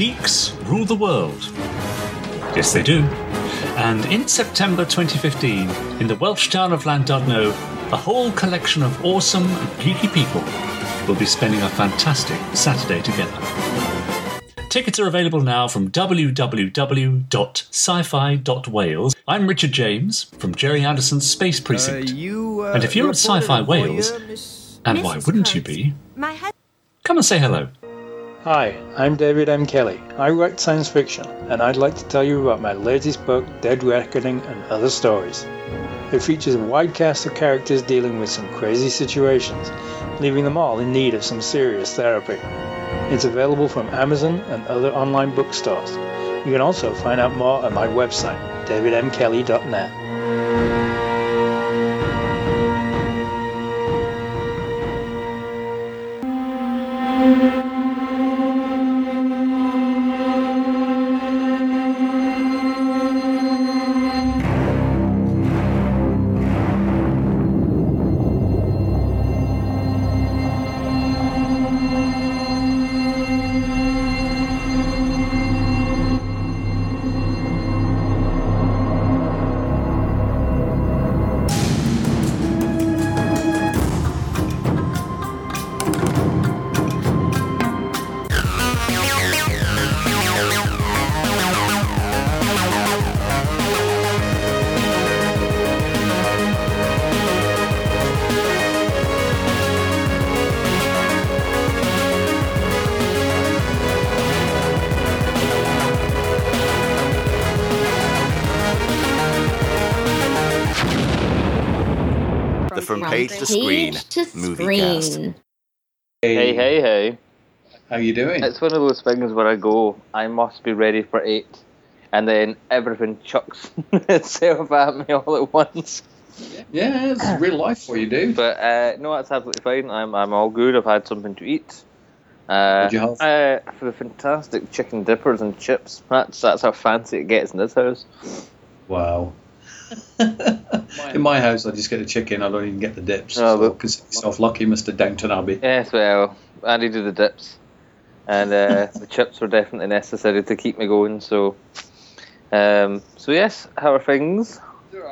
Geeks rule the world. Yes, they do. And in September 2015, in the Welsh town of Llandudno, a whole collection of awesome geeky people will be spending a fantastic Saturday together. Tickets are available now from www.sci-fi.wales. I'm Richard James from Gerry Anderson's Space Precinct. you, uh, and if you're at Sci-Fi Wales, voyeur, Miss- and why wouldn't you be, My head. come and say hello. Hi, I'm David M. Kelly. I write science fiction, and I'd like to tell you about my latest book, Dead Reckoning and Other Stories. It features a wide cast of characters dealing with some crazy situations, leaving them all in need of some serious therapy. It's available from Amazon and other online bookstores. You can also find out more at my website, davidmkelly.net. From From Page to Screen to movie cast. screen. Hey, hey, hey. How you doing? It's one of those things where I go, I must be ready for eight, and then everything chucks itself at me all at once. Yeah, it's real life for you, dude. But uh, no, that's absolutely fine. I'm I'm all good. I've had something to eat. Uh, What'd you have? Uh, for the fantastic chicken dippers and chips. That's that's how fancy it gets in this house. Wow. In my house, I just get the chicken. I don't even get the dips. Oh, so but- consider yourself lucky, Mister Downton Abbey. Yes, well, Andy did the dips, and uh, the chips were definitely necessary to keep me going. So, um, so yes, how are things?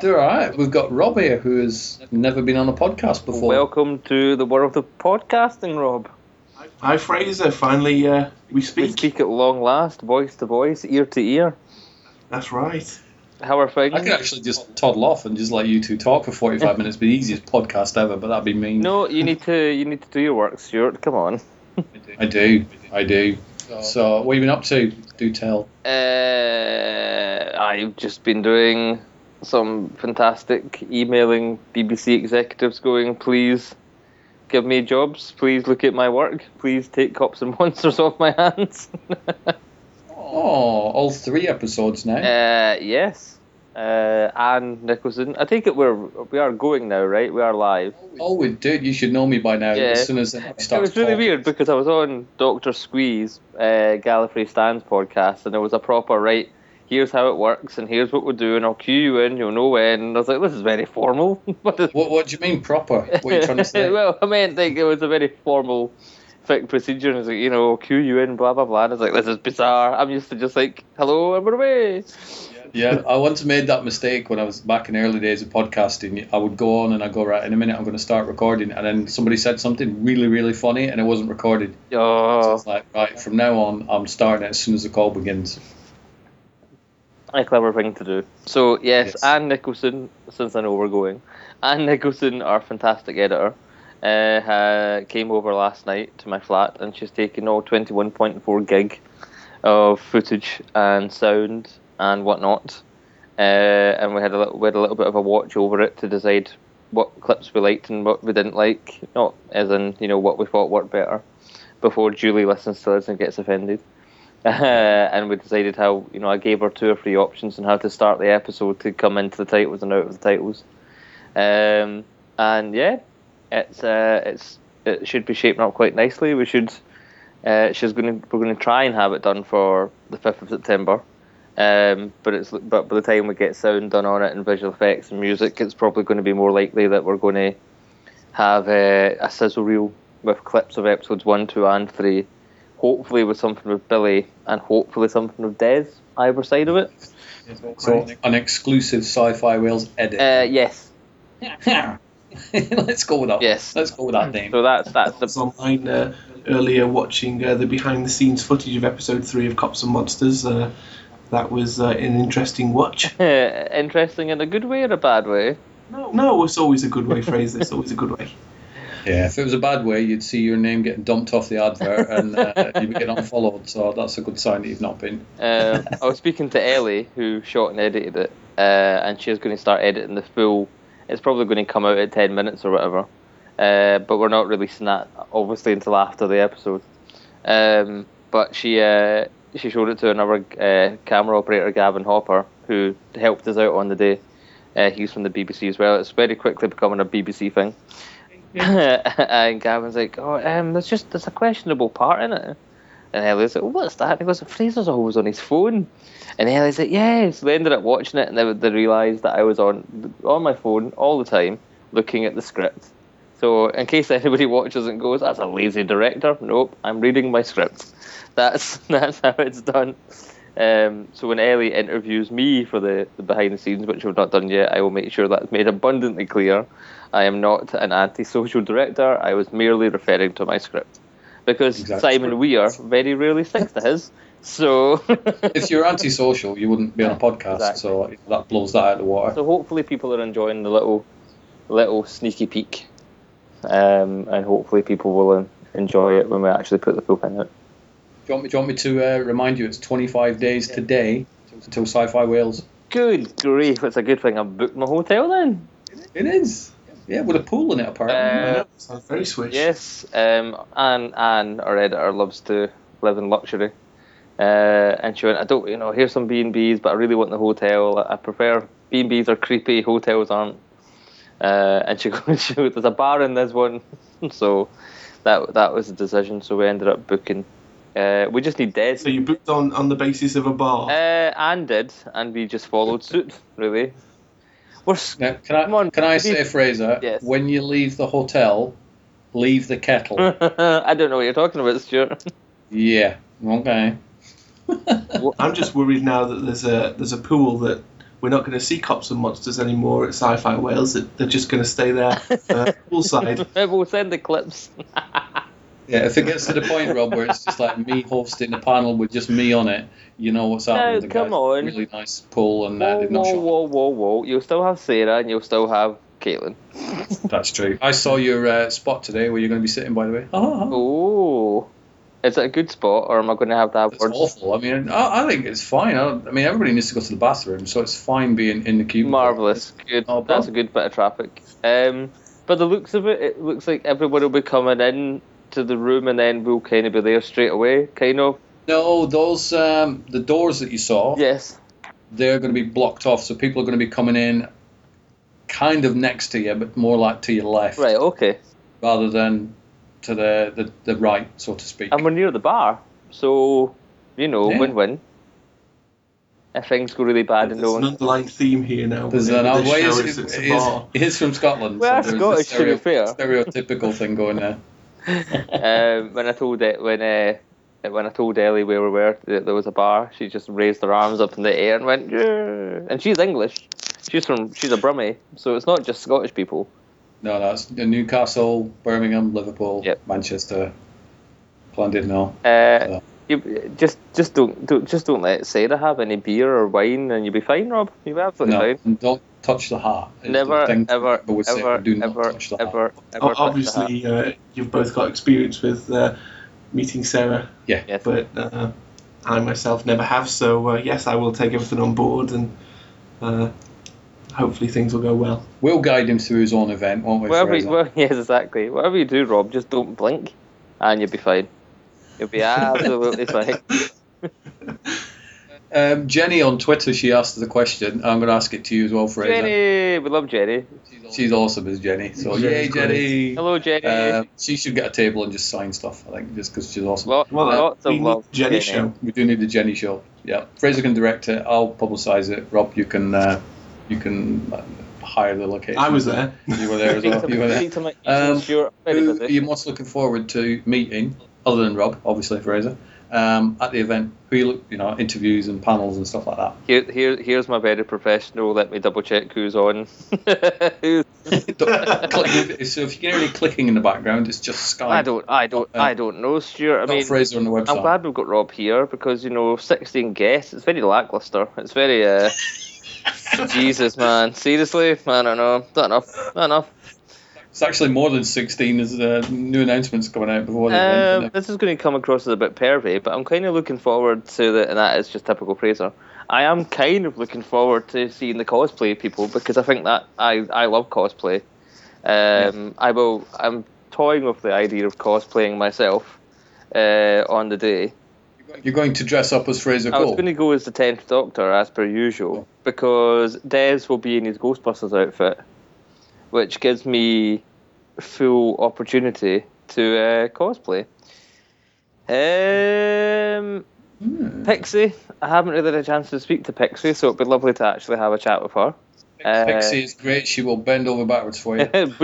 They're all right. We've got Rob here, who has never been on a podcast before. Welcome to the world of podcasting, Rob. Hi, Fraser. Finally, uh, we speak. We speak. speak at long last, voice to voice, ear to ear. That's right. How are things? I could actually just toddle off and just let you two talk for forty-five minutes. Be the easiest podcast ever, but that'd be mean. No, you need to you need to do your work, Stuart. Come on. I do. I do. So, what have you been up to? Do tell. Uh, I've just been doing some fantastic emailing BBC executives, going, please give me jobs. Please look at my work. Please take cops and monsters off my hands. Oh, all three episodes now. Uh, yes. Uh, Anne Nicholson. I think it we're we are going now, right? We are live. Oh, we did. You should know me by now. Yeah. As soon as it starts. It was really talking. weird because I was on Doctor Squeeze, uh, Gallifrey Stands podcast, and there was a proper right. Here's how it works, and here's what we'll do, and I'll cue you in. You'll know when. And I was like, this is very formal. what is What, what do you mean proper? What are you trying to say? well, I meant like it was a very formal, thick procedure. And it's like, you know, cue you in, blah blah blah. And I was like, this is bizarre. I'm used to just like, hello, and we're away. Yeah, I once made that mistake when I was back in the early days of podcasting. I would go on and I go right in a minute. I'm going to start recording, and then somebody said something really, really funny, and it wasn't recorded. So Oh, it's like right from now on, I'm starting it as soon as the call begins. a clever thing to do. So yes, Yes. Anne Nicholson. Since I know we're going, Anne Nicholson, our fantastic editor, uh, came over last night to my flat, and she's taken all 21.4 gig of footage and sound and whatnot. Uh, and we had a little, we had a little bit of a watch over it to decide what clips we liked and what we didn't like. Not as in you know what we thought worked better. Before Julie listens to this and gets offended. and we decided how you know I gave her two or three options on how to start the episode to come into the titles and out of the titles. Um, and yeah, it's uh, it's it should be shaping up quite nicely. We should. Uh, she's going to we're going to try and have it done for the fifth of September. Um, but it's but by the time we get sound done on it and visual effects and music, it's probably going to be more likely that we're going to have uh, a sizzle reel with clips of episodes one, two, and three. Hopefully with something with Billy and hopefully something with Des either side of it. So an exclusive Sci-Fi Wales edit. Uh, yes, Let's go with that. Yes. Let's go with that name. so that's that's I was the online uh, earlier watching uh, the behind the scenes footage of episode three of Cops and Monsters. Uh, that was uh, an interesting watch. interesting in a good way or a bad way. No, no, it's always a good way. Phrase this, always a good way. Yeah, if it was a bad way, you'd see your name getting dumped off the advert and uh, you'd be getting unfollowed. So that's a good sign that you've not been. Um, I was speaking to Ellie, who shot and edited it, uh, and she's going to start editing the full. It's probably going to come out at ten minutes or whatever, uh, but we're not releasing that obviously until after the episode. Um, but she uh, she showed it to another uh, camera operator, Gavin Hopper, who helped us out on the day. Uh, he's from the BBC as well. It's very quickly becoming a BBC thing. and Gavin's like, "Oh, um, there's just there's a questionable part in it." And Ellie's like, "What's that?" And he goes, "Fraser's always on his phone." And Ellie's like, "Yes." They ended up watching it, and they, they realised that I was on on my phone all the time, looking at the script. So, in case anybody watches and goes, "That's a lazy director," nope, I'm reading my script. That's that's how it's done. Um, so when Ellie interviews me for the, the behind the scenes, which we've not done yet, I will make sure that's made abundantly clear. I am not an antisocial director. I was merely referring to my script because Exactly. Simon Weir very rarely sticks to his. So, If you're antisocial, you wouldn't be on a podcast. Exactly. So that blows that out of the water. so hopefully people are enjoying the little little sneaky peek, um, and hopefully people will enjoy it when we actually put the full pin out. Do you want me, do you want me to uh, remind you it's 25 days today until Sci-Fi Wales? Good grief! It's a good thing I booked my hotel then. It is. Yeah, with a pool in it apparently. Uh, I sounds very swish. Yes, um, Anne, Anne, our editor, loves to live in luxury. Uh, and she went, I don't, you know, here's some B and B's, but I really want the hotel. I prefer B and B's are creepy, hotels aren't. Uh, and she goes, she goes, there's a bar in this one, so that that was the decision. So we ended up booking. Uh, we just need Des. So you booked on, on the basis of a bar. Uh, Anne did, and we just followed suit. Really, we're Now, can I Come on, can I be- say, Fraser, Yes. when you leave the hotel, leave the kettle. I don't know what you're talking about, Stuart. yeah. Okay. I'm just worried now that there's a there's a pool that we're not going to see cops and monsters anymore at Sci-Fi Wales. That they're just going to stay there uh, poolside. we'll send the clips. Yeah, if it gets to the point, Rob, where it's just like me hosting a panel with just me on it, you know what's happening. No, The come guy's on. Really nice pool, and uh, Whoa, they've not whoa, shot. whoa, whoa, whoa. You'll still have Sarah and you'll still have Caitlin. That's true. I saw your uh, spot today where you're going to be sitting, by the way. Oh, Oh. Is it a good spot or am I going to have to have it's words? awful. I mean, I, I think it's fine. I, I mean, everybody needs to go to the bathroom, so it's fine being in the cubicle. Marvellous. Good. Oh, That's a good bit of traffic. Um, but the looks of it, it looks like everyone will be coming in to the room and then we'll kind of be there straight away, kind of. No, those um, the doors that you saw, Yes. they're going to be blocked off, so people are going to be coming in, kind of next to you, but more like to your left, Right, okay. rather than to the, the, the right, so to speak. And we're near the bar, so, you know, Yeah. win win. If things go really bad and There's no an underlying theme here now. There's with an this well, is is, it's is- bar. from Scotland. Well, so Scottish, to be fair. stereotypical thing going there. Um, when I told it when uh, when I told Ellie where we were that there was a bar, she just raised her arms up in the air and went, yeah. And she's English. She's from she's a Brummie, so it's not just Scottish people. No, that's Newcastle, Birmingham, Liverpool, Yep. Manchester, Llandudno. Uh, you just just don't, don't just don't let Sarah have any beer or wine, and you'll be fine, Rob. You'll be absolutely No, fine. and don't touch the heart. is Never, thing ever, people would say, ever, do not ever, the heart. ever, ever, the Obviously, uh, you've both got experience with uh, meeting Sarah, Yeah. Yes. but uh, I myself never have. So uh, yes, I will take everything on board, and uh, hopefully things will go well. We'll guide him through his own event, won't we? Whatever, well, yes, exactly. Whatever you do, Rob, just don't blink, and you'll be fine. You'll be absolutely fine. Um, Jenny on Twitter, she asked the question. I'm going to ask it to you as well, Fraser. Jenny, we love Jenny. She's awesome as Jenny. So yay, Jenny's Jenny. Hello, Jenny. Um, she should get a table and just sign stuff. I think just because she's awesome. Lo- Well, uh, lots of we love. Jenny Jenny. show. we do need the Jenny show. Yeah, Fraser can direct it. I'll publicise it. Rob, you can uh, you can uh, hire the location. I was there. You were there as well. You were there. speak to my- Um, Stuart, very Who are busy. you most looking forward to meeting, other than Rob, obviously Fraser, um, at the event? Who you look, you know, interviews and panels and stuff like that. Here, here, here's my very professional. Let me double check who's on. Who's- so if you can hear any clicking in the background, it's just Skype. I don't, I don't, Uh, I don't know, Stuart. I mean, Fraser on the website. I'm glad we've got Rob here because you know, 16 guests. It's very lackluster. It's very, uh, Jesus, man. Seriously, man, I don't know. Not enough. Not enough. It's actually more than 16. There's uh, new announcements coming out before the Um, event. this is going to come across as a bit pervy, but I'm kind of looking forward to the, and that is just typical Fraser. I am kind of looking forward to seeing the cosplay people because I think that I, I love cosplay. Um, I will. I'm toying with the idea of cosplaying myself uh, on the day. You're going to dress up as Fraser I was going to go as the tenth Doctor as per usual because Des will be in his Ghostbusters outfit, which gives me full opportunity to uh, cosplay. Um, Pixie, I haven't really had a chance to speak to Pixie, so it'd be lovely to actually have a chat with her. Uh, Pixie is great. She will bend over backwards for you.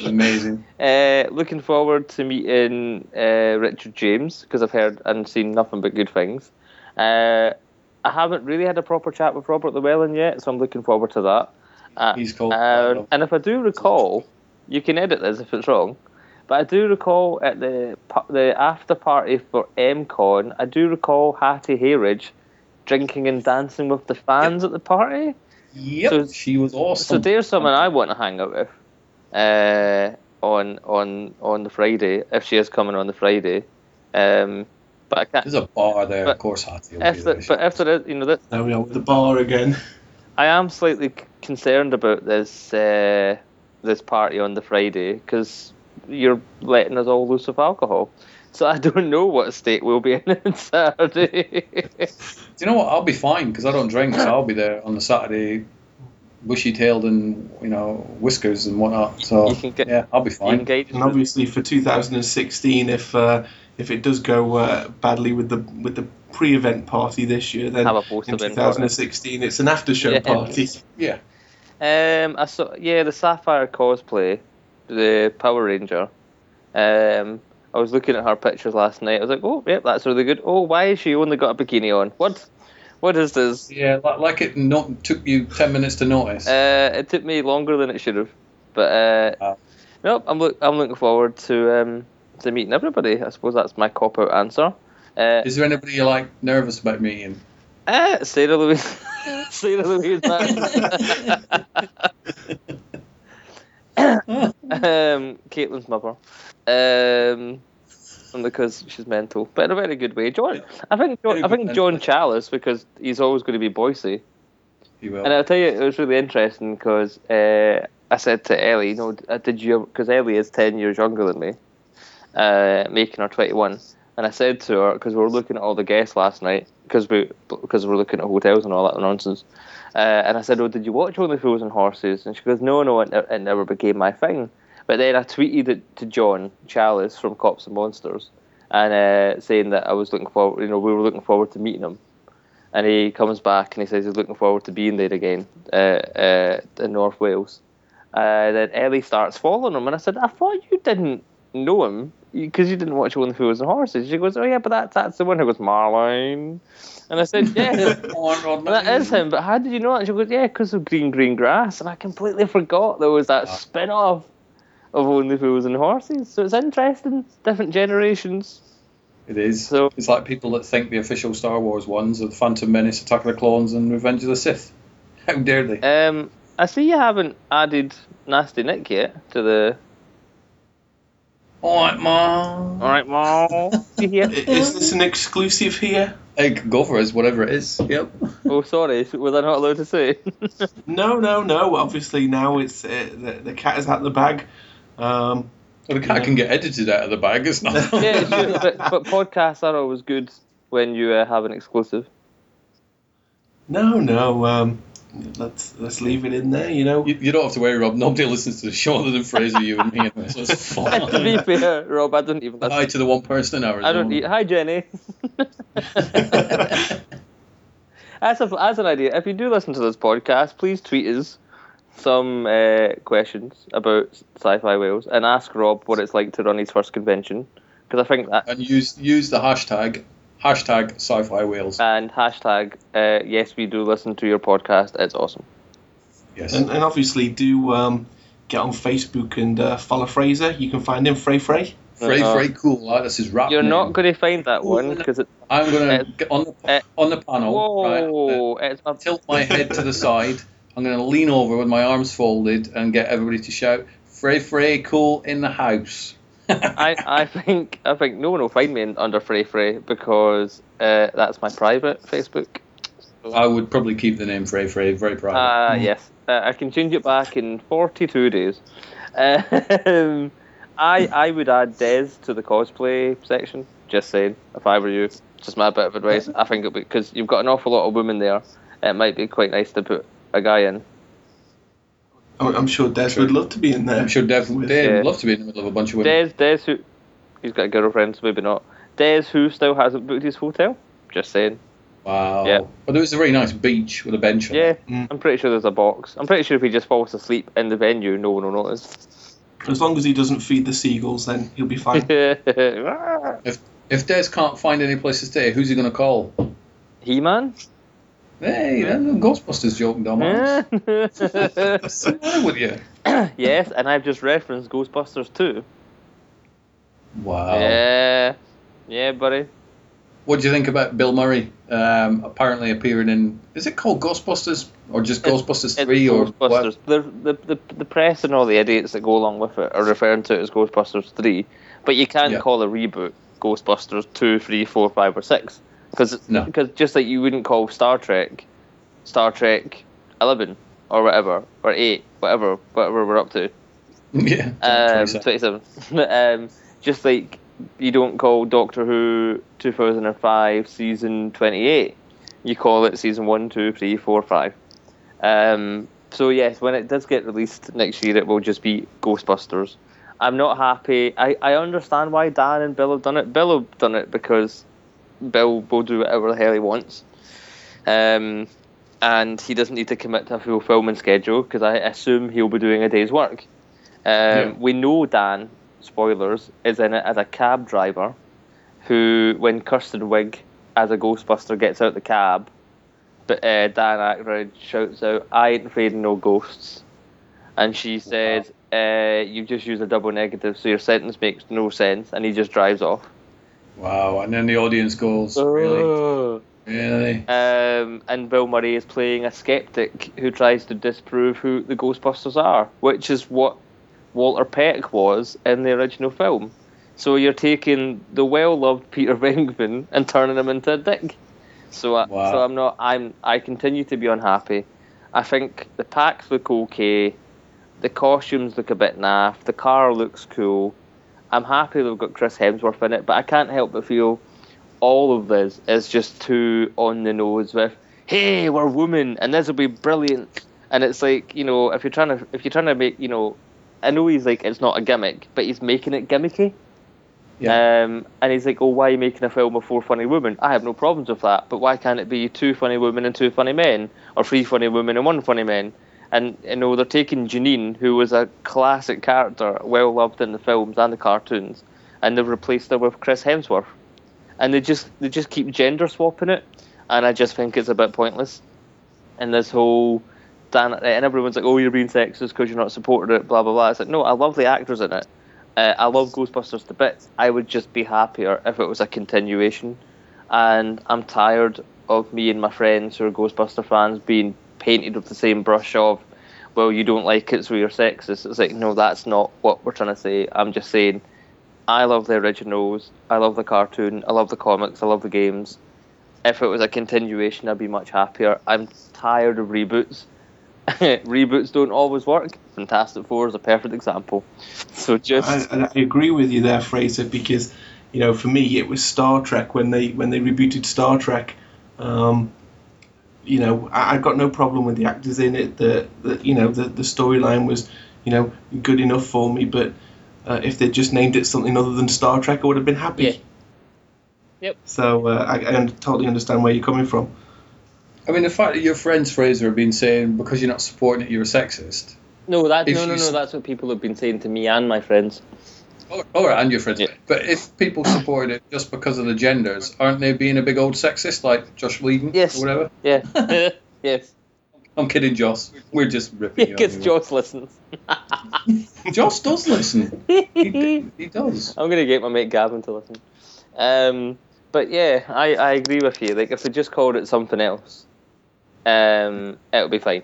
Amazing. Uh, looking forward to meeting uh, Richard James because I've heard and seen nothing but good things. Uh, I haven't really had a proper chat with Robert Llewellyn yet, so I'm looking forward to that. Uh, He's cool. uh, and if I do recall, you can edit this if it's wrong, but I do recall at the the after party for MCon, I do recall Hattie Hayridge drinking and dancing with the fans at the party. Yep. so- she was awesome. So there's someone I want to hang out with uh, on on on the Friday if she is coming on the Friday. Um, but I can't. There's a bar there, But of course, Hattie. If the, there. but if there is, you know, that There we are with the bar again. I am slightly concerned about this uh, this party on the Friday because you're letting us all loose with alcohol. So I don't know what state we'll be in on Saturday. Do you know what? I'll be fine because I don't drink, so I'll be there on the Saturday, bushy-tailed and you know whiskers and whatnot. So You can get- yeah, I'll be fine. engage And obviously for 2016, if uh, if it does go uh, badly with the with the pre-event party this year, then Have a in post-event 2016 it's an after-show Yeah. party. Yeah. Um, I saw yeah the Sapphire cosplay, the Power Ranger. Um, I was looking at her pictures last night. I was like, oh, yep, that's really good. Oh, why has she only got a bikini on? What? What is this? Yeah, like, like it not, took you ten minutes to notice. Uh, it took me longer than it should have, but uh, Oh. nope. I'm look, I'm looking forward to um to meeting everybody. I suppose that's my cop out answer. Uh, Is there anybody you like nervous about meeting? uh Sarah Louise, Sarah Louise. um, Caitlin's mother. Um, and because she's mental, but in a very good way. John, I think John, I think John Challis because he's always going to be Boycie. You will. And I'll tell you, it was really interesting because uh, I said to Ellie, you know, did you? Because Ellie is ten years younger than me, uh, making her twenty-one. And I said to her because we were looking at all the guests last night because we because we were looking at hotels and all that nonsense. Uh, and I said, "Oh, did you watch Only Fools and Horses?" And she goes, "No, no, it, it never became my thing." But then I tweeted it to John Challis from Cops and Monsters, and uh, saying that I was looking forward. You know, we were looking forward to meeting him. And he comes back and he says he's looking forward to being there again uh, uh, in North Wales. Uh, then Ellie starts following him, and I said, "I thought you didn't know him because you didn't watch Only Fools and Horses." She goes, "Oh yeah, but that, that's the one who goes Marlene." And I said, "Yeah." That is him, but how did you know that? She goes, yeah, because of Green Green Grass. And I completely forgot there was that spin off of Only Fools and Horses. So it's interesting. Different generations. It is. So- it's like people that think the official Star Wars ones are the Phantom Menace, Attack of the Clones, and Revenge of the Sith. How dare they? Um, I see you haven't added Nasty Nick yet to the. Alright, ma. Alright, Mom. You Is this an exclusive here? Hey, go for it, whatever it is. Yep. oh, sorry. Was I not allowed to say? No, no, no. Obviously now it's uh, the, the cat is out of the bag. Um, Well, the cat can get edited out of the bag, it's not. yeah, sure, but, but podcasts are always good when you uh, have an exclusive. No, no. Um, let's let's leave it in there. You know. You, you don't have to worry, Rob. Nobody listens to the show other than Fraser, you, and me. So it's And to be fine. fair, Rob, I don't even listen. Hi to the one person in Arizona. I don't eat. Hi, Jenny. as, a, as an idea, if you do listen to this podcast, please tweet us some uh, questions about sci-fi Wales and ask Rob what it's like to run his first convention because I think that and use use the hashtag hashtag sci-fi Wales. and hashtag uh, yes we do listen to your podcast. It's awesome. Yes. And, and obviously, do um, get on Facebook and uh, follow Fraser. You can find him, Frey Frey. Frey Uh, Frey Cool. Like, that's his rap You're name. not going to find that one because it. I'm gonna Uh, get on the uh, on the panel. right, uh, It's tilt my head to the side. I'm going to lean over with my arms folded and get everybody to shout, "Frey Frey cool in the house." I, I think I think no one will find me in, under Frey Frey because uh, that's my private Facebook. I would probably keep the name Frey Frey very private. Uh, yes, uh, I can change it back in 42 days. Um, I I would add Des to the cosplay section. Just saying, if I were you, just my bit of advice. I think because you've got an awful lot of women there, it might be quite nice to put a guy in. I'm I'm sure Des would love to be in there. I'm sure Dev, with- Dave Yeah. would love to be in the middle of a bunch of women. Des Des who he's got a girlfriend, so maybe not. Des who still hasn't booked his hotel. Just saying. Wow. Yeah. But there was a very nice beach with a bench on Yeah. Mm. I'm pretty sure there's a box. I'm pretty sure if he just falls asleep in the venue, no one will notice. As long as he doesn't feed the seagulls, then he'll be fine. If Des can't find any place to stay, who's he going to call? he man. Hey, that's a Ghostbusters joke, dumbass. What's the matter with you? yes, and I've just referenced Ghostbusters too. Wow. Yeah, yeah, buddy. What do you think about Bill Murray um, apparently appearing in? Is it called Ghostbusters or just It's- Ghostbusters Three or what? Ghostbusters. The, the the the press and all the idiots that go along with it are referring to it as Ghostbusters three, but you can't Yeah. call a reboot Ghostbusters two, three, four, five, or six because No. because just like you wouldn't call Star Trek Star Trek eleven or whatever or eight, whatever whatever we're up to. yeah. Um, 27. 27. um, just like you don't call Doctor Who 2005 season 28, you call it season 1, 2, 3, 4, 5. Um, so, yes, when it does get released next year, it will just be Ghostbusters. I'm not happy. I, I understand why Dan and Bill have done it. Bill have done it because Bill will do whatever the hell he wants. Um, and he doesn't need to commit to a full filming schedule because I assume he'll be doing a day's work. Um, Yeah. We know Dan, spoilers, is in it as a cab driver who, when Kristen Wiig as a Ghostbuster gets out the cab, but uh, Dan Aykroyd shouts out, I ain't afraid of no ghosts. And she says, uh, you just use a double negative, so your sentence makes no sense, and he just drives off. Wow. And then the audience goes, really, really. Um, and Bill Murray is playing a skeptic who tries to disprove who the Ghostbusters are, which is what Walter Peck was in the original film. So you're taking the well-loved Peter Venkman and turning him into a dick. So, I, Wow. so I'm not. I'm. I continue to be unhappy. I think the packs look okay. The costumes look a bit naff. The car looks cool. I'm happy they've got Chris Hemsworth in it, but I can't help but feel all of this is just too on the nose with hey we're women and this will be brilliant. And it's like you know if you're trying to if you're trying to make you know I know he's like it's not a gimmick but he's making it gimmicky. Yeah. um, and he's like oh why are you making a film of four funny women? I have no problems with that but why can't it be two funny women and two funny men or three funny women and one funny man and you know they're taking Janine who was a classic character well loved in the films and the cartoons and they've replaced her with Chris Hemsworth and they just they just keep gender swapping it, and I just think it's a bit pointless. And this whole Dan and everyone's like, "Oh, you're being sexist because you're not supporting it." Blah blah blah. It's like, no, I love the actors in it. Uh, I love Ghostbusters to bits. I would just be happier if it was a continuation. And I'm tired of me and my friends who are Ghostbuster fans being painted with the same brush of, well, you don't like it, so you're sexist. It's like, no, that's not what we're trying to say. I'm just saying I love the originals. I love the cartoon. I love the comics. I love the games. If it was a continuation, I'd be much happier. I'm tired of reboots. reboots don't always work. Fantastic Four is a perfect example. So just I, I agree with you there, Fraser, because you know, for me, it was Star Trek when they when they rebooted Star Trek. Um, you know, I, I got no problem with the actors in it. The, the you know the the storyline was you know good enough for me. But uh, if they'd just named it something other than Star Trek, I would have been happy. Yeah. Yep. So uh, I, I totally understand where you're coming from. I mean, the fact that your friends Fraser have been saying because you're not supporting it, you're a sexist. No, that no, no, no. That's what people have been saying to me and my friends. Oh, all right, and your friends. Yeah. But if people support it just because of the genders, aren't they being a big old sexist like Joss Whedon Yes. or whatever? Yeah. yes. I'm kidding, Josh. We're just ripping you. Because. Josh listens. Josh does listen. He, does. I'm gonna get my mate Gavin to listen. Um, but yeah, I, I agree with you. Like if they just called it something else, um, it'll be fine.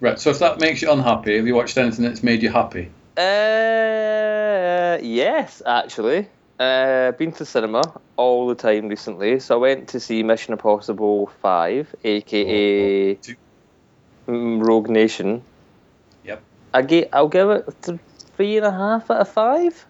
Right. So if that makes you unhappy, have you watched anything that's made you happy? Uh, yes, actually. Uh, been to cinema all the time recently. So I went to see Mission Impossible Five, aka Two. Rogue Nation. Yep. I get, I'll give it three and a half out of five.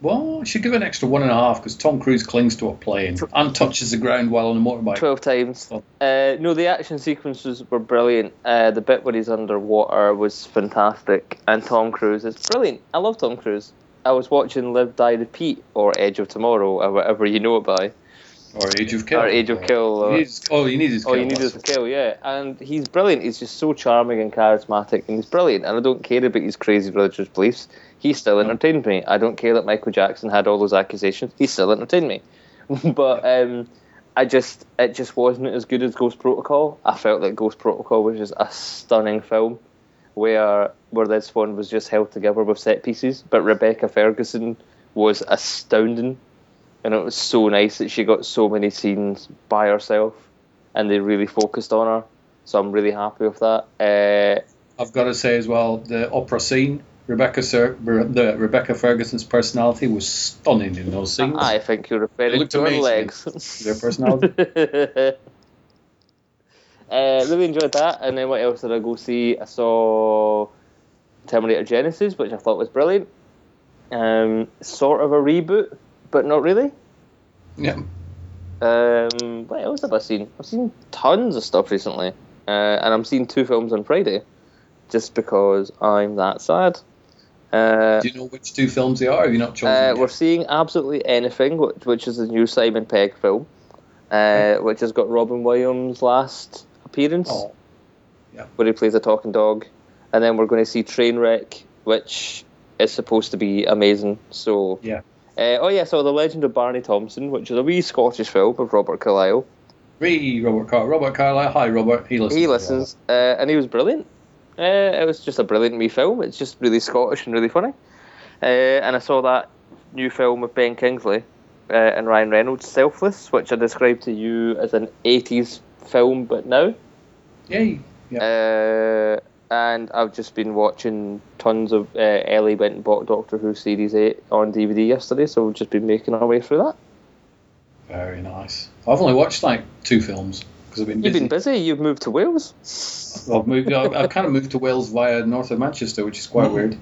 Well, I should give it an extra one and a half because Tom Cruise clings to a plane and touches the ground while on a motorbike. Twelve times. Oh. Uh, no, the action sequences were brilliant. Uh, the bit where he's underwater was fantastic, and Tom Cruise is brilliant. I love Tom Cruise. I was watching Live, Die, Repeat or Edge of Tomorrow or whatever you know it by. Or Age of Kill. Or Age of Kill, or- You need- oh, you need his All kill. you need that's is a kill, yeah. And he's brilliant. He's just so charming and charismatic, and he's brilliant. And I don't care about his crazy religious beliefs. He still entertained me. I don't care that Michael Jackson had all those accusations. He still entertained me. but um, I just, it just wasn't as good as Ghost Protocol. I felt that Ghost Protocol was just a stunning film, where where this one was just held together with set pieces. But Rebecca Ferguson was astounding and it was so nice that she got so many scenes by herself, and they really focused on her. So I'm really happy with that. Uh, I've got to say as well, the opera scene, Rebecca Sir, the Rebecca Ferguson's personality was stunning in those scenes. I think you're referring to her legs. Their personality. uh, really enjoyed that. And then what else did I go see? I saw Terminator Genisys, which I thought was brilliant. Um, sort of a reboot, but not really. yeah. Um, what else have I seen? I've seen tons of stuff recently, uh, and I'm seeing two films on Friday, just because I'm that sad. Uh, Do you know which two films they are? Have you not chosen? uh, we're seeing absolutely anything, which, which is the new Simon Pegg film, uh, which has got Robin Williams' last appearance, Oh, where he plays a talking dog, and then we're going to see Trainwreck, which is supposed to be amazing. So Yeah. Uh, oh yeah, so The Legend of Barney Thomson, which is a wee Scottish film of Robert Carlyle. Re Robert Car Robert Carlyle. Hi, Robert. He listens. he listens, uh, and he was brilliant. Uh, it was just a brilliant wee film. It's just really Scottish and really funny. Uh, and I saw that new film with Ben Kingsley uh, and Ryan Reynolds, Selfless, which I described to you as an 80s film, but now. Yay. Uh, and I've just been watching tons of. Uh, Ellie went and bought Doctor Who Series 8 on DVD yesterday, so we've just been making our way through that. Very nice. I've only watched like two films because I've been You've been busy, you've moved to Wales. I've moved. I've, I've kind of moved to Wales via north of Manchester, which is quite weird.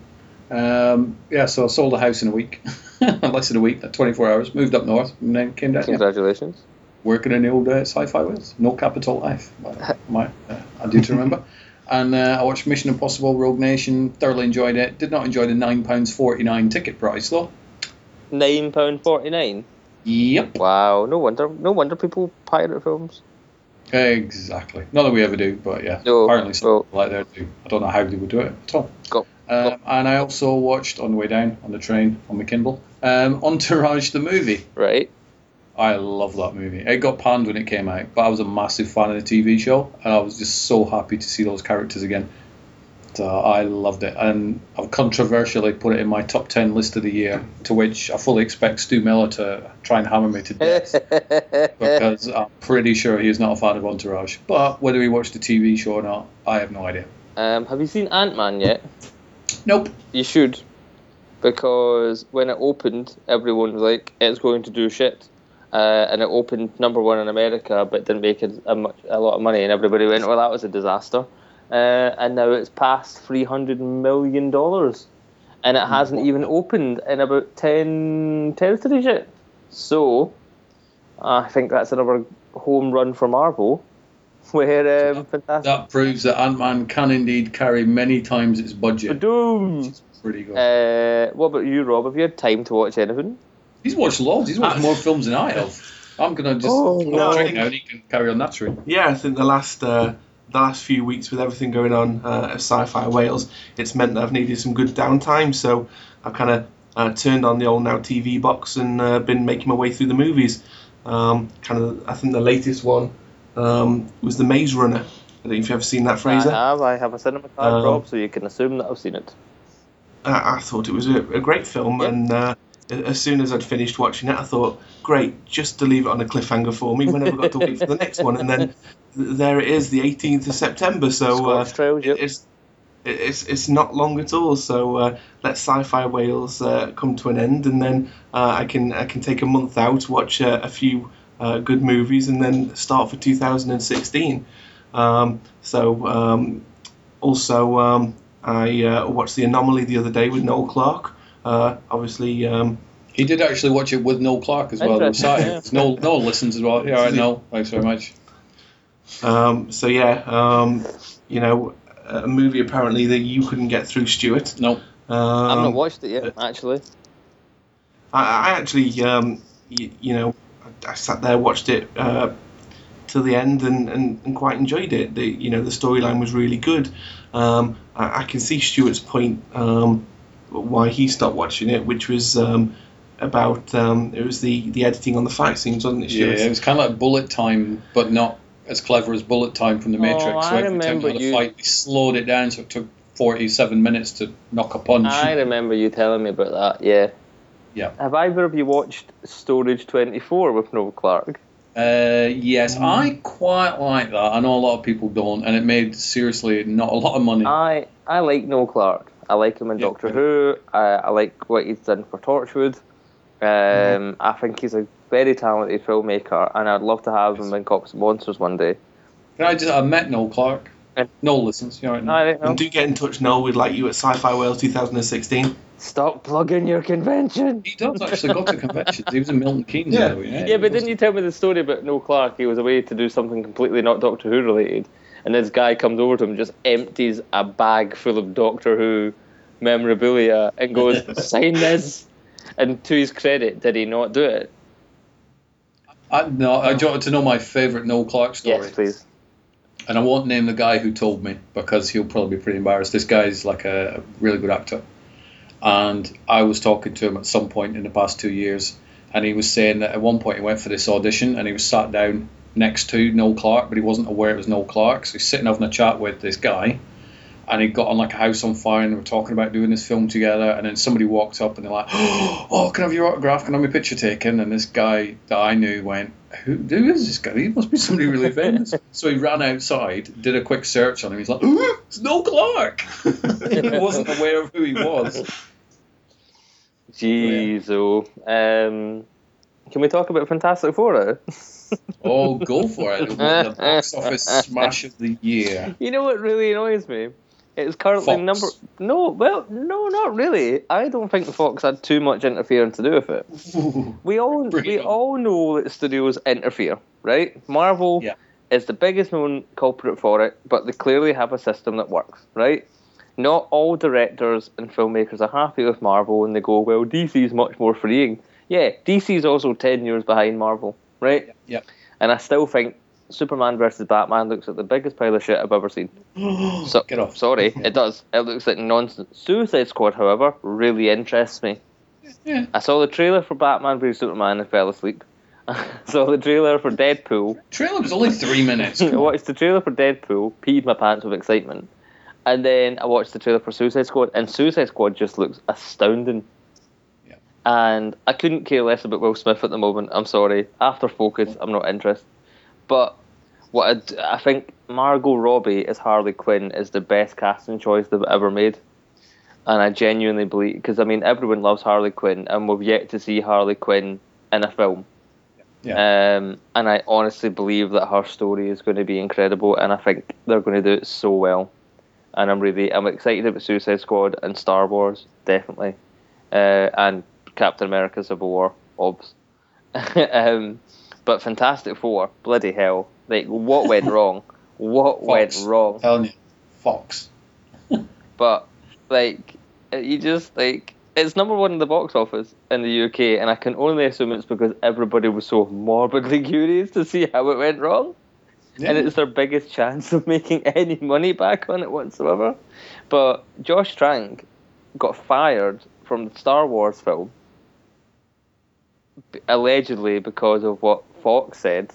Um, yeah, so I sold a house in a week, less than a week, 24 hours. Moved up north and then came down. here. Congratulations. working in the old uh, sci-fi Wales. No capital life. Well, my, uh, I do to remember. And uh, I watched Mission Impossible: Rogue Nation. Thoroughly enjoyed it. Did not enjoy the nine pounds forty nine ticket price though. Nine pound forty nine. Yep. Wow, no wonder, no wonder people pirate films. Exactly. Not that we ever do, but yeah. No, apparently some out there do. I don't know how they would do it at all. Go. Um, and I also watched on the way down on the train on the Kindle um, Entourage the movie. Right. I love that movie. It got panned when it came out, but I was a massive fan of the TV show, and I was just so happy to see those characters again. So I loved it, and I've controversially put it in my top ten list of the year, to which I fully expect Stu Miller to try and hammer me to death because I'm pretty sure he is not a fan of Entourage. But whether he watched the TV show or not, I have no idea. um, have you seen Ant Man yet? Nope. You should, because when it opened, everyone was like, "It's going to do shit," uh, and it opened number one in America, but didn't make it a, much, a lot of money, and everybody went, "Well, that was a disaster." Uh, and now it's past three hundred million dollars, and it hasn't even opened in about 10 territories yet. So, I think that's another home run for Marvel. Where um, fantastic. That proves that Ant Man can indeed carry many times its budget. Doom. Pretty good. Uh, what about you, Rob? Have you had time to watch anything? He's watched loads. He's watched more films than I have. I'm gonna just Oh, no. drink now and he can carry on naturally. Yeah, I think the last uh, the last few weeks with everything going on uh, at Sci-Fi Wales, it's meant that I've needed some good downtime. So I've kind of uh, turned on the old Now TV box and uh, been making my way through the movies. Um, kind of, I think the latest one um, was the Maze Runner. I don't know if you've ever seen that, Fraser. I have. I have a cinema card, Um, Rob, so you can assume that I've seen it. I, I thought it was a, a great film, Yeah. and uh, as soon as I'd finished watching it, I thought, great, just to leave it on a cliffhanger for me. When have I got to wait for the next one? And then there it is, the 18th of September. So uh, yep. it's it's it's not long at all. So uh, let Sci-Fi Wales uh, come to an end, and then uh, I can I can take a month out, watch uh, a few uh, good movies, and then start for 2016. Um, so um, also um, I uh, watched The Anomaly the other day with Noel Clarke. Uh, obviously, um, He did actually watch it with Noel Clarke as well. Interesting, Sorry, yeah. Noel, Noel listens as well. Yeah, all right, Noel. Thanks very much. um, so yeah, um, you know, a movie apparently that you couldn't get through, Stuart. No, Um, I've not watched it yet, actually. I, I actually, um, you, you know, I, I sat there, watched it uh, till the end, and, and, and quite enjoyed it. The you know the storyline was really good. Um, I, I can see Stuart's point um, why he stopped watching it, which was um, about um, it was the, the editing on the fight scenes, wasn't it, yeah, Stuart? it was kind of like bullet time, but not as clever as bullet time from the Matrix. Oh, Matrix. I so every time remember you had a you- fight, they slowed it down, so it took 47 minutes to knock a punch. I remember you telling me about that, yeah. Yeah. Have either of you watched Storage 24 with Noel Clarke? Uh, yes, I quite like that. I know a lot of people don't, and it made seriously not a lot of money. I I like Noel Clarke. I like him in Yeah. Doctor Who. I, I like what he's done for Torchwood. Um, Mm-hmm. I think he's a very talented filmmaker, and I'd love to have him in Cops and Monsters one day. I just I met Noel Clarke. And- Noel listens. You know, I don't. And do get in touch, Noel. We'd like you at Sci-Fi Wales 2016. Stop plugging your convention. he does actually go to conventions. He was in Milton Keynes. Yeah. the other Yeah, but didn't you tell me the story about Noel Clarke? He was away to do something completely not Doctor Who related, and this guy comes over to him, just empties a bag full of Doctor Who memorabilia, and goes, "Sign this." And to his credit, did he not do it? I, no, I wanted to know my favourite Noel Clarke story. Yes, please. and I won't name the guy who told me because he'll probably be pretty embarrassed. This guy's like a really good actor, and I was talking to him at some point in the past two years, and he was saying that at one point he went for this audition and he was sat down next to Noel Clarke, but he wasn't aware it was Noel Clarke, so he's sitting having a chat with this guy. And he got on like a house on fire, and they were talking about doing this film together. And then somebody walked up, and they're like, "Oh, can I have your autograph? Can I have my picture taken?" And this guy that I knew went, "Who, who is this guy? He must be somebody really famous." so he ran outside, did a quick search on him. He's like, "It's Noel Clarke." he wasn't aware of who he was. Jeez, oh. Um, can we talk about Fantastic Four? Oh, go for it! The box office smash of the year. You know what really annoys me? It's currently Fox. number. No, well, no, not really. I don't think Fox had too much interference to do with it. We all we on. all know that studios interfere, right? Marvel Yeah. is the biggest known culprit for it, but they clearly have a system that works, right? Not all directors and filmmakers are happy with Marvel and they go, well, DC is much more freeing. Yeah, DC is also 10 years behind Marvel, right? Yeah. And I still think Superman versus Batman looks like the biggest pile of shit I've ever seen. So, Get off. Sorry, it does. It looks like nonsense. Suicide Squad, however, really interests me. Yeah. I saw the trailer for Batman v Superman and fell asleep. I saw the trailer for Deadpool. Trailer was only three minutes. I watched the trailer for Deadpool, peed my pants with excitement. And then I watched the trailer for Suicide Squad, and Suicide Squad just looks astounding. And I couldn't care less about Will Smith at the moment. I'm sorry. After Focus, I'm not interested. But what I d- I, think Margot Robbie as Harley Quinn is the best casting choice they've ever made. And I genuinely believe, because I mean, everyone loves Harley Quinn, and we've yet to see Harley Quinn in a film. Yeah. Um, and I honestly believe that her story is going to be incredible, and I think they're going to do it so well. and I'm really I'm excited about Suicide Squad and Star Wars definitely, uh, and Captain America: Civil War, obs. um, but Fantastic Four, bloody hell! Like what went wrong? What went wrong? telling you, Fox. but like you just like it's number one in the box office in the UK, and I can only assume it's because everybody was so morbidly curious to see how it went wrong, and it's their biggest chance of making any money back on it whatsoever. But Josh Trank got fired from the Star Wars film allegedly because of what Fox said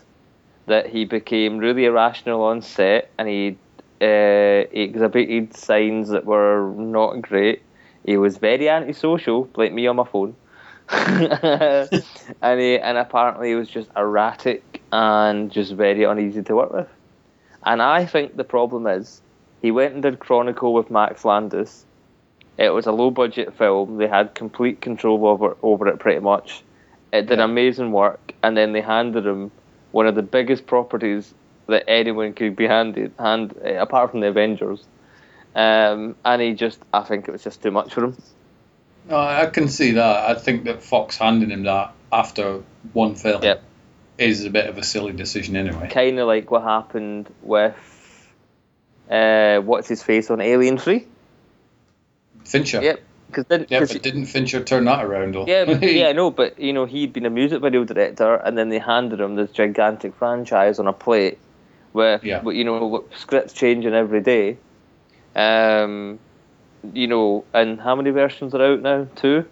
that he became really irrational on set and he uh, exhibited signs that were not great. He was very antisocial, like me on my phone, and he and apparently he was just erratic and just very uneasy to work with. And I think the problem is he went and did Chronicle with Max Landis. It was a low budget film. They had complete control over over it pretty much. It did Yeah. amazing work, and then they handed him one of the biggest properties that anyone could be handed, hand eh, apart from the Avengers. Um, and he just, I think it was just too much for him. No, I can see that. I think that Fox handing him that after one film Yep. is a bit of a silly decision anyway. Kind of like what happened with uh, what's his face on Alien Three. Fincher. Yep. Because then, Yeah, 'cause but didn't Fincher turn that around? Though? Yeah, but, yeah, no, but you know, he'd been a music video director, and then they handed him this gigantic franchise on a plate, where Yeah. you know, with scripts changing every day. Um, you know, and how many versions are out now? Two.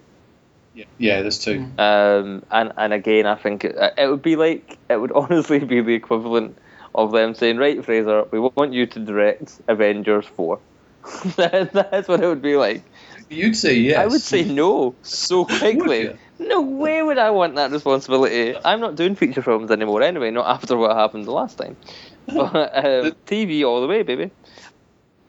yeah, there's two. Um, and and again, I think it, it would be like it would honestly be the equivalent of them saying, "Right, Fraser, we want you to direct Avengers 4. That- That's what it would be like. You'd say yes. I would say no so quickly. No way would I want that responsibility. I'm not doing feature films anymore anyway, not after what happened the last time. But um, TV all the way, baby.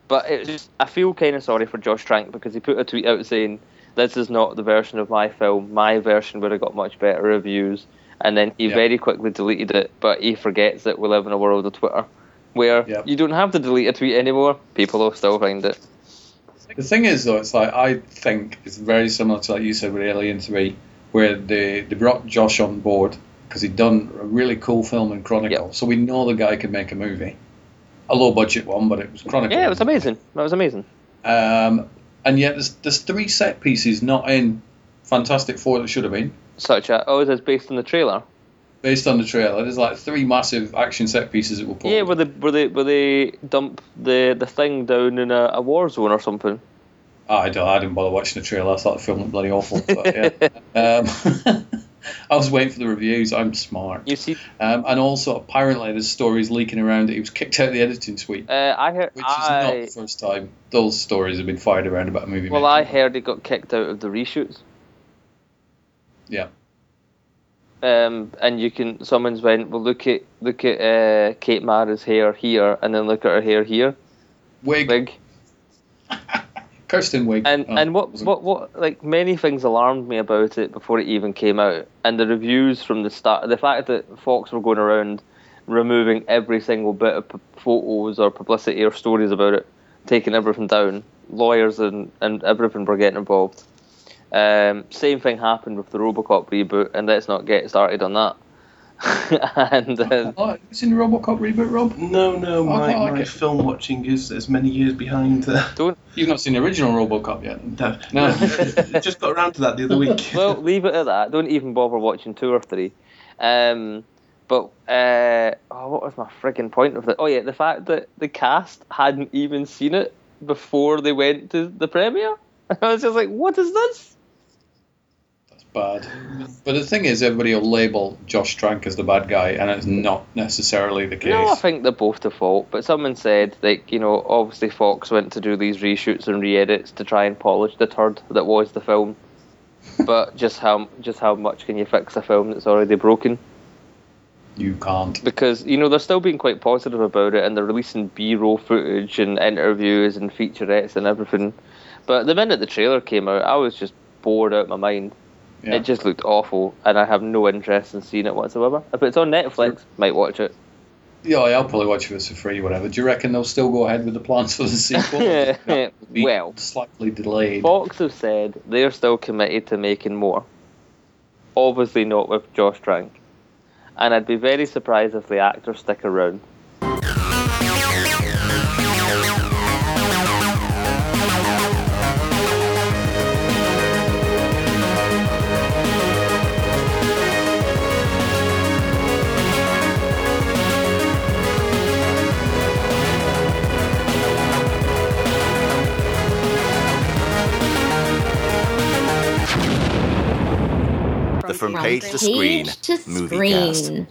But it's just, I feel kind of sorry for Josh Trank because he put a tweet out saying, This is not the version of my film. My version would have got much better reviews. And then he Yeah. very quickly deleted it, but he forgets that we live in a world of Twitter where Yeah. you don't have to delete a tweet anymore. People will still find it. The thing is, though, it's like I think it's very similar to like you said with Alien Three, where they they brought Josh on board because he'd done a really cool film in Chronicle, Yep. so we know the guy could make a movie, a low budget one, but it was Chronicle. Yeah, it was amazing. That was amazing. Um, and yet there's there's three set pieces not in Fantastic Four that should have been. Such a, oh, it's based on the trailer. Based on the trailer, there's like three massive action set pieces that were pulled. Yeah, where they where they where they dump the the thing down in a, a war zone or something. Oh, I, don't, I didn't bother watching the trailer. I thought the film looked bloody awful. But, yeah. um, I was waiting for the reviews. I'm smart. You see, Um, and also, apparently, there's stories leaking around that he was kicked out of the editing suite, uh, I heard which is not the first time those stories have been fired around about a movie. well, making. I heard he got kicked out of the reshoots. Yeah. Um, and you can someone's went well look at look at uh, Kate Mara's hair here and then look at her hair here. Wig. big Kristen Wiig. and Oh, and what what what like many things alarmed me about it before it even came out. And the reviews from the start the fact that Fox were going around removing every single bit of p- photos or publicity or stories about it taking everything down lawyers and and everything were getting involved um, same thing happened with the Robocop reboot and let's not get started on that and uh, Oh, have you seen the Robocop reboot, Rob? No, no, my, quite like my it. film watching is as many years behind. Uh, don't You've not seen the original Robocop yet. that. No. just got around to that the other week. well, leave it at that. Don't even bother watching two or three. Um, but uh, oh, what was my frigging point of that? Oh yeah, the fact that the cast hadn't even seen it before they went to the premiere. I was just like, what is this? Bad. But the thing is, everybody will label Josh Trank as the bad guy, and it's not necessarily the case. No, I think they're both the fault. But someone said, like, you know, obviously Fox went to do these reshoots and re-edits to try and polish the turd that was the film. but just how just how much can you fix a film that's already broken? You can't. because you know they're still being quite positive about it and they're releasing b-roll footage and interviews and featurettes and everything but the minute the trailer came out i was just bored out of my mind Yeah. it just looked awful and i have no interest in seeing it whatsoever if it's on netflix might watch it Yeah, I'll probably watch it for free, whatever. Do you reckon they'll still go ahead with the plans for the sequel? Be well, slightly delayed. Fox have said they're still committed to making more. Obviously not with Josh Trank. And I'd be very surprised if the actors stick around. From Page to Screen Page to movie cast. screen.